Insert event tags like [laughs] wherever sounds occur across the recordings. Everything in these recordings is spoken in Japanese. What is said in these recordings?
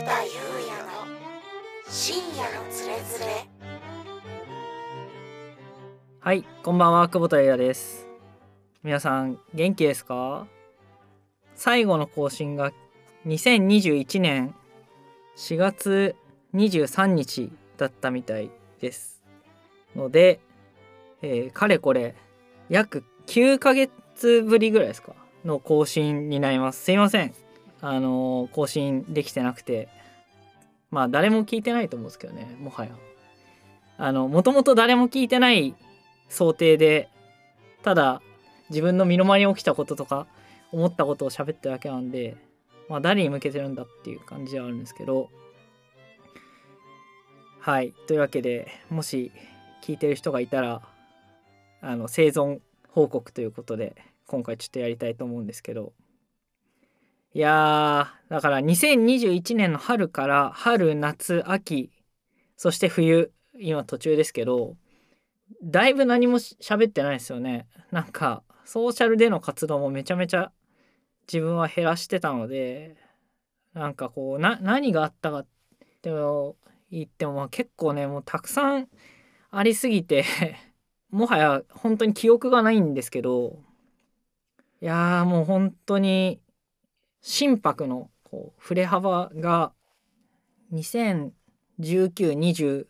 田裕也の深夜のつれづれはい、こんばんは、久保田裕也です。皆さん、元気ですか？最後の更新が2021年4月23日だったみたいです。ので、えーかれこれ約9ヶ月ぶりぐらいですか？の更新になります。すいません。あの更新できてなくて。まあ、誰も聞いてないと思うんですけどね、もはや。あの、もともと誰も聞いてない想定でただ自分の身の回りに起きたこととか思ったことを喋ってるだけなんでまあ誰に向けてるんだっていう感じではあるんですけどはいというわけでもし聞いてる人がいたらあの生存報告ということで今回ちょっとやりたいと思うんですけどいやーだから2021年の春から春夏秋そして冬今途中ですけどだいぶ何も喋ってないですよね。なんかソーシャルでの活動もめちゃめちゃ自分は減らしてたのでなんかこうな何があったかって言っても結構ねもうたくさんありすぎて [laughs] もはや本当に記憶がないんですけどいやーもう本当に心拍のこう振れ幅が201920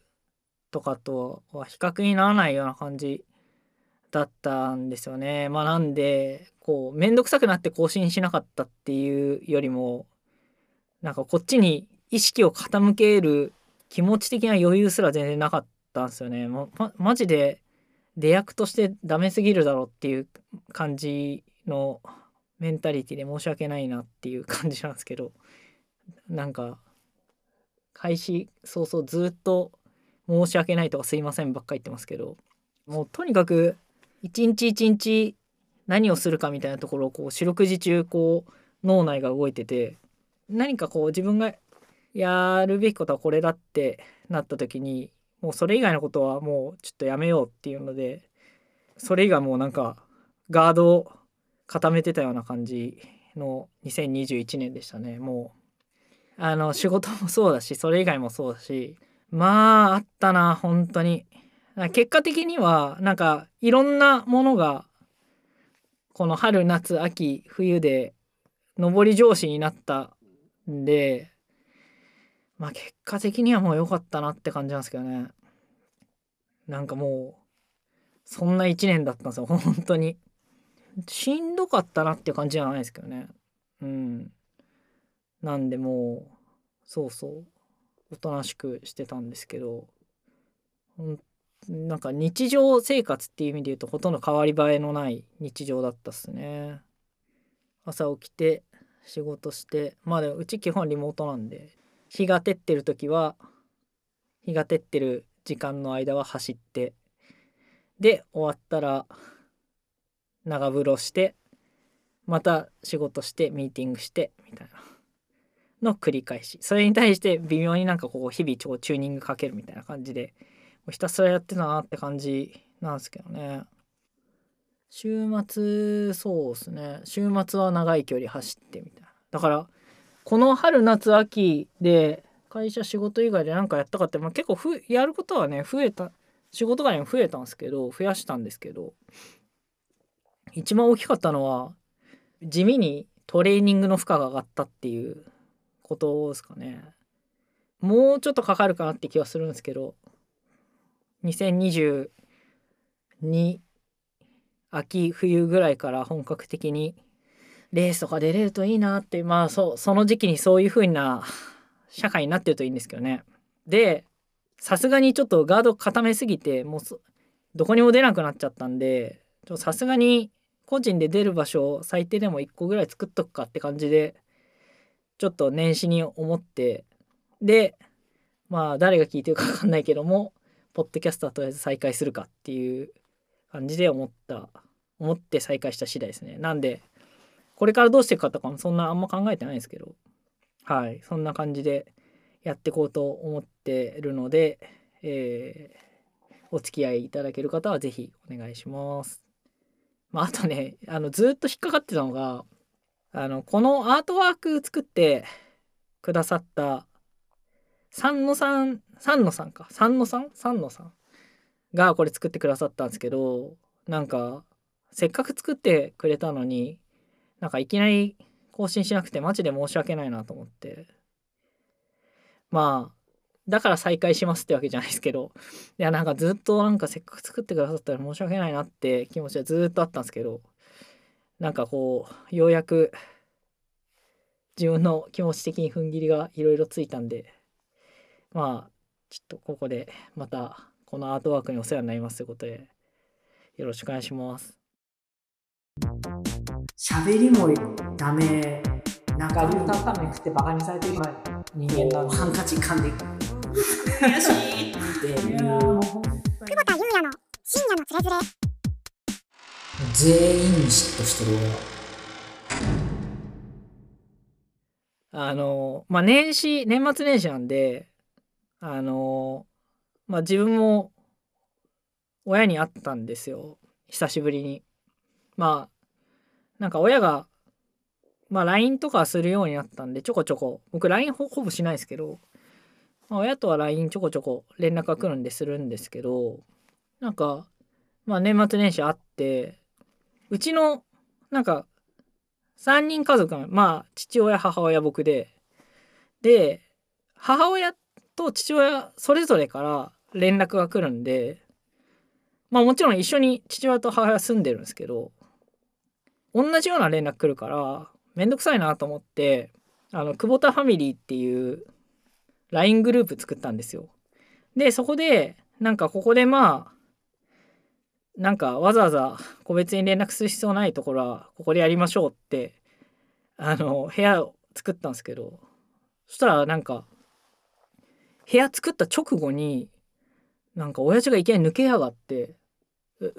とかとは比較にならないような感じだったんですよね。まあなんでこう面倒くさくなって更新しなかったっていうよりもなんかこっちに意識を傾ける気持ち的な余裕すら全然なかったんですよね。ままマジで出役としてダメすぎるだろっていう感じのメンタリティで申し訳ないなっていう感じなんですけどなんか開始早々ずっと申し訳ないとかすいませんばっかり言ってますけどもうとにかく一日一日何をするかみたいなところをこう四六時中こう脳内が動いてて何かこう自分がやるべきことはこれだってなった時にもうそれ以外のことはもうちょっとやめようっていうのでそれ以外もうなんかガードを固めてたような感じの2021年でしたね。もうあの仕事もそうだしそれ以外もそうだしまああったな本当に。結果的にはなんかいろんなものがこの春夏秋冬で上り調子になったんでまあ結果的にはもう良かったなって感じなんですけどね。なんかもうそんな一年だったんですよ本当に。しんどかったなっていう感じじゃないですけどね。うん。なんでもうそうそうおとなしくしてたんですけど。ほんなんか日常生活っていう意味で言うとほとんど変わり映えのない日常だったっすね。朝起きて仕事してまあでもうち基本リモートなんで日が照ってる時は日が照ってる時間の間は走ってで終わったら長風呂してまた仕事してミーティングしてみたいなの繰り返し。それに対して微妙になんかこう日々超チューニングかけるみたいな感じでもうひたすらやってたなって感じなんですけどね。週末そうですね。週末は長い距離走ってみたいな。だからこの春夏秋で会社仕事以外で何かやったかって、まあ、結構ふやることはね増えた仕事外にも増えたんですけど増やしたんですけど一番大きかったのは地味にトレーニングの負荷が上がったっていうことですかね。もうちょっとかかるかなって気はするんですけど2022秋冬ぐらいから本格的にレースとか出れるといいなってまあそその時期にそういう風な社会になってるといいんですけどね。でさすがにちょっとガード固めすぎてもうどこにも出なくなっちゃったんでさすがに個人で出る場所を最低でも1個ぐらい作っとくかって感じでちょっと年始に思ってでまあ誰が聞いてるか分かんないけどもポッドキャストはとりあえず再開するかっていう感じで思った思って再開した次第ですねなんでこれからどうしていくかとかもそんなあんま考えてないですけどはいそんな感じでやっていこうと思ってるので、えーお付き合いいただける方は是非お願いします。まあ、あとねあのずっと引っかかってたのがあのこのアートワーク作ってくださった三野さん三野さんか。三野さん？三野さんがこれ作ってくださったんですけどなんかせっかく作ってくれたのになんかいきなり更新しなくてマジで申し訳ないなと思って。まあだから再開しますってわけじゃないですけどいやなんかずっとなんかせっかく作ってくださったら申し訳ないなって気持ちはずっとあったんですけどなんかこうようやく自分の気持ち的に踏ん切りがいろいろついたんでまあちょっとここでまたこのアートワークにお世話になりますということでよろしくお願いします。喋りもダメ。なんかガリュウタンタンメン食ってバカにされてる人間なんで。ハンカチ噛んで悔しい。ってい。う久保田裕也の深夜のつれづれ。全員に嫉妬してるあのまあ年始年末年始なんであのまあ自分も親に会ったんですよ。久しぶりに。まあなんか親がまあ LINE とかするようになったんでちょこちょこ。僕 LINE ほほぼしないですけど、まあ、親とは LINE ちょこちょこ連絡が来るんでするんですけどなんかまあ年末年始会ってうちのなんか3人家族がまあ父親母親僕でで母親と父親それぞれから連絡が来るんでまあもちろん一緒に父親と母親住んでるんですけど同じような連絡来るからめんどくさいなと思ってあの久保田ファミリーっていう LINE グループ作ったんですよ。でそこでなんかここでまあなんかわざわざ個別に連絡する必要ないところはここでやりましょうってあの部屋を作ったんですけどそしたらなんか部屋作った直後になんか親父がいきなり抜けやがって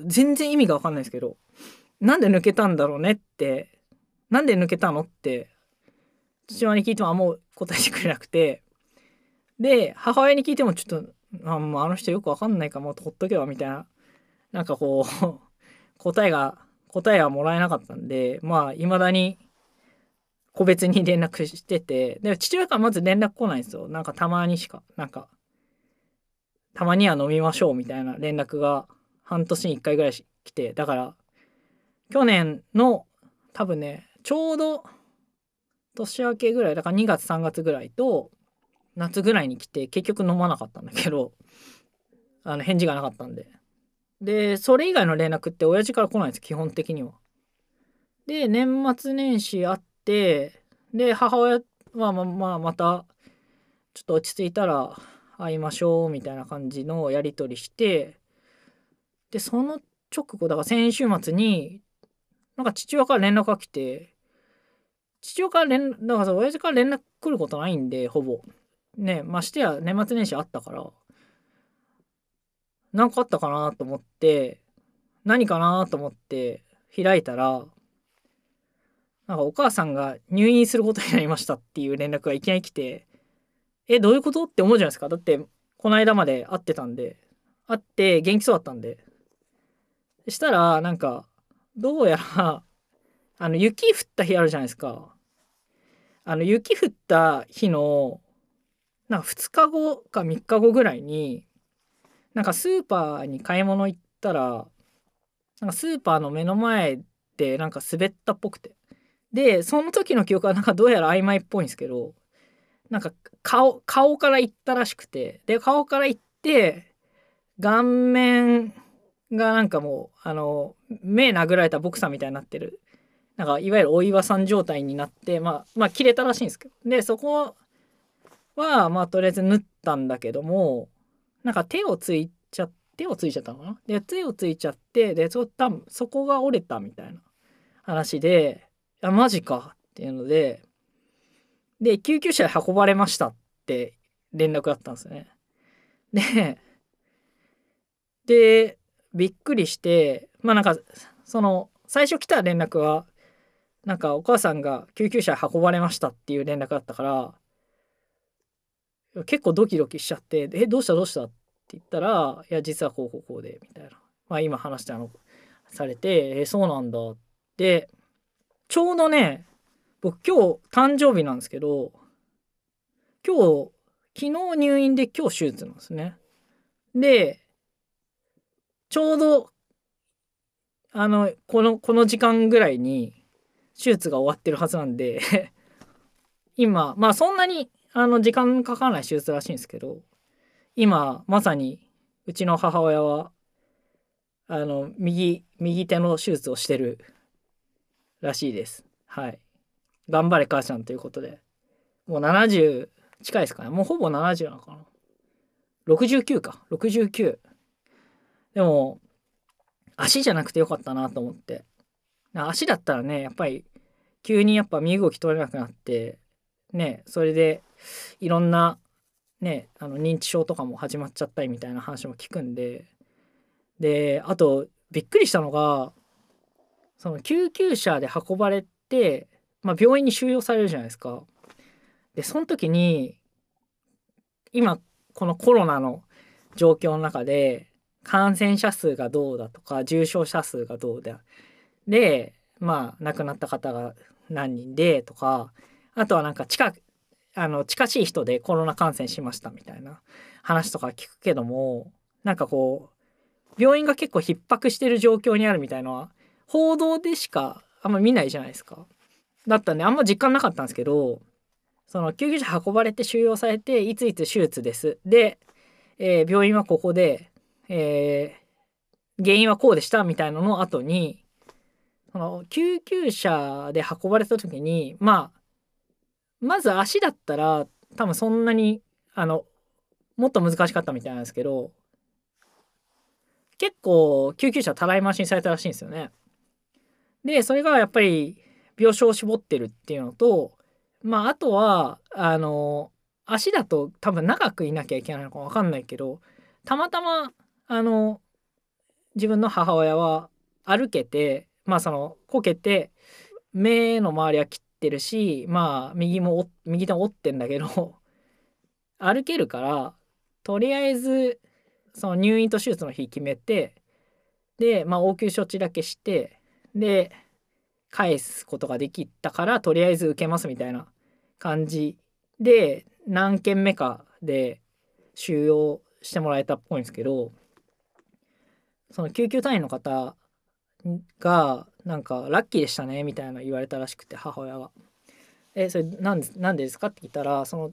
全然意味が分かんないですけどなんで抜けたんだろうねってなんで抜けたのって父親に聞いてもあんま答えてくれなくてで母親に聞いてもちょっとあもうあの人よく分かんないからもうほっとけばみたいな。なんかこう [laughs] 答えが答えはもらえなかったんでまあいまだに個別に連絡しててで父親からまず連絡来ないんですよ。なんかたまにしか。なんかたまには飲みましょうみたいな連絡が半年に1回ぐらい来て。だから去年の多分ねちょうど年明けぐらいだから2月3月ぐらいと夏ぐらいに来て結局飲まなかったんだけど [laughs] あの返事がなかったんででそれ以外の連絡って親父から来ないんです基本的には。で年末年始あってで母親はままあまたちょっと落ち着いたら会いましょうみたいな感じのやり取りしてでその直後だから先週末になんか父親から連絡が来て父親から連だからさ親父から連絡来ることないんでほぼねましてや年末年始あったから何かあったかなと思って何かなと思って開いたらなんかお母さんが入院することになりましたっていう連絡がいきなり来てえどういうことって思うじゃないですか。だってこの間まで会ってたんで会って元気そうだったんで。したらなんかどうやらあの雪降った日あるじゃないですか。あの雪降った日のなんか2日後か3日後ぐらいになんかスーパーに買い物行ったらなんかスーパーの目の前でなんか滑ったっぽくて。でその時の記憶はなんかどうやら曖昧っぽいんですけどなんか顔顔から行ったらしくて。で顔から行って顔面がなんかもうあの目殴られたボクサーみたいになってる。なんかいわゆるお岩さん状態になってまあまあ切れたらしいんですけど。でそこはまあとりあえず縫ったんだけどもなんか手をついちゃって手をついちゃったのかな？で手をついちゃってでそ多分そこが折れたみたいな話で「あマジか」っていうのでで救急車で運ばれましたって連絡だったんですよね。ででびっくりしてまあなんかその最初来た連絡はなんかお母さんが救急車運ばれましたっていう連絡だったから結構ドキドキしちゃって「えどうしたどうした?」って言ったら「いや実はこうこうこうで」みたいなまあ今話したのされて「えそうなんだ」ってちょうどね僕今日誕生日なんですけど今日昨日入院で今日手術なんですね。でちょうどあのこのこの時間ぐらいに手術が終わってるはずなんで [laughs] 今まあそんなにあの時間かからない手術らしいんですけど今まさにうちの母親はあの右右手の手術をしてるらしいです。はい。頑張れ母ちゃんということで。もう70近いですかね。もうほぼ70なのかな。69か。69でも足じゃなくてよかったなと思って。足だったらねやっぱり急にやっぱ身動き取れなくなってねそれでいろんなねあの認知症とかも始まっちゃったりみたいな話も聞くんでであとびっくりしたのがその救急車で運ばれて、まあ、病院に収容されるじゃないですか。でその時に今このコロナの状況の中で感染者数がどうだとか重症者数がどうだでまあ亡くなった方が何人でとかあとはなんか近あの近しい人でコロナ感染しましたみたいな話とか聞くけどもなんかこう病院が結構逼迫してる状況にあるみたいのは報道でしかあんま見ないじゃないですか。だったんであんま実感なかったんですけどその救急車運ばれて収容されていついつ手術ですで、えー、病院はここで、えー、原因はこうでしたみたいなのの後にその救急車で運ばれた時にまあまず足だったら多分そんなにあのもっと難しかったみたいなんですけど結構救急車たらい回しにされたらしいんですよね。でそれがやっぱり病床を絞ってるっていうのとまああとはあの足だと多分長くいなきゃいけないのか分かんないけどたまたまあの自分の母親は歩けてまあそのこけて目の周りは切ってるしまあ右も右手も折ってんだけど [laughs] 歩けるからとりあえずその入院と手術の日決めてでまあ応急処置だけしてで返すことができたからとりあえず受けますみたいな感じで何件目かで収容してもらえたっぽいんですけどその救急隊員の方がなんかラッキーでしたねみたいな言われたらしくて母親が。えそれなんでなんでですかって聞いたらその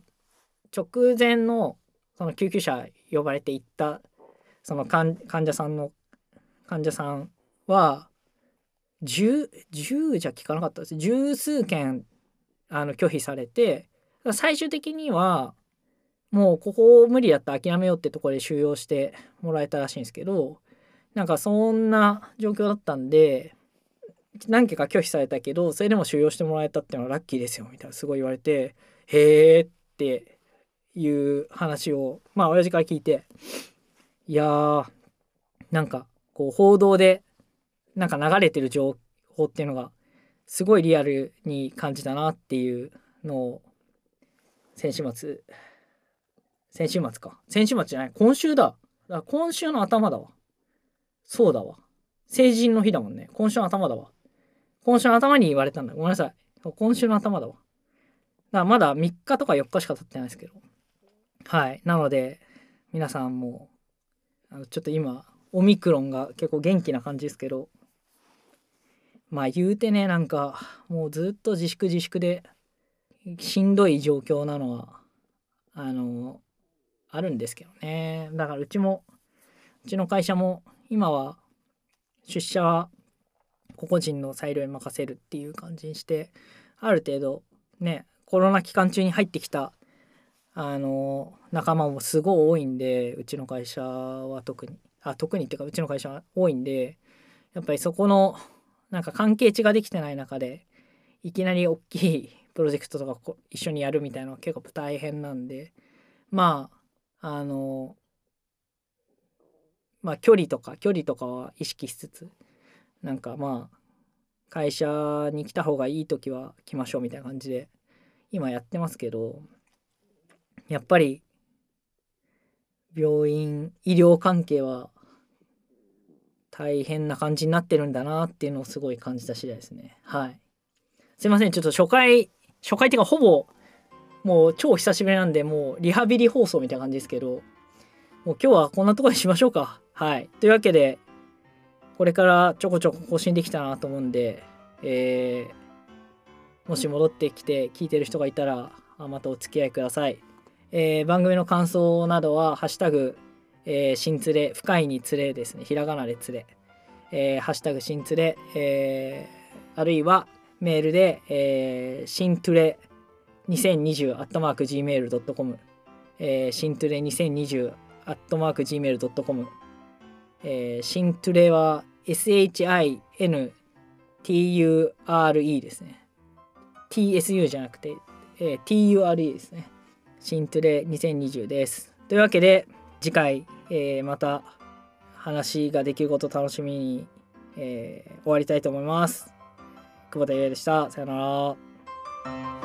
直前のその救急車呼ばれて行ったその患者さんの患者さんは10 10じゃ聞かなかったです十数件あの拒否されて最終的にはもうここ無理やったら諦めようってとこで収容してもらえたらしいんですけどなんかそんな状況だったんで何件か拒否されたけどそれでも収容してもらえたっていうのはラッキーですよみたいなすごい言われてへえっていう話をまあ親父から聞いていやーなんかこう報道でなんか流れてる情報っていうのがすごいリアルに感じたなっていうのを先週末先週末か。先週末じゃない今週だ。だ今週の頭だわ。そうだわ。成人の日だもんね。今週の頭だわ。今週の頭に言われたんだ。ごめんなさい。今週の頭だわ。だからまだ3日とか4日しか経ってないですけど。はい。なので皆さんもあのちょっと今オミクロンが結構元気な感じですけど。まあ言うてねなんかもうずっと自粛自粛でしんどい状況なのはあのあるんですけどね。だからうちもうちの会社も今は出社は個々人の裁量に任せるっていう感じにしてある程度ねコロナ期間中に入ってきたあの仲間もすごい多いんでうちの会社は特に。あ特にっていうかうちの会社は多いんでやっぱりそこのなんか関係値ができてない中でいきなり大きいプロジェクトとかこ一緒にやるみたいなのは結構大変なんでまああのまあ距離とか距離とかは意識しつつなんかまあ会社に来た方がいい時は来ましょうみたいな感じで今やってますけどやっぱり病院医療関係は大変な感じになってるんだなっていうのをすごい感じた次第ですね。はい。すいません。ちょっと初回初回っていうかほぼもう超久しぶりなんでもうリハビリ放送みたいな感じですけどもう今日はこんなとこにしましょうか。はい。というわけでこれからちょこちょこ更新できたなと思うんでえーもし戻ってきて聞いてる人がいたらまたお付き合いください、えー番組の感想などは「ハッシュタグ、えー、新つれ深いにつれ」ですね。ひらがなでつれ、えーハッシュタグ新つれ、えーあるいはメールで、えー、新トゥレ2020アットマーク Gmail.com、えー、新トゥレ2020アットマーク Gmail.com、えー、新トゥレは SHINTURE ですね。TSU じゃなくて、えー TURE ですね。新トゥレ2020です。というわけで次回、えーまた話ができることを楽しみに、えー終わりたいと思います。久保田裕也でした。さよなら。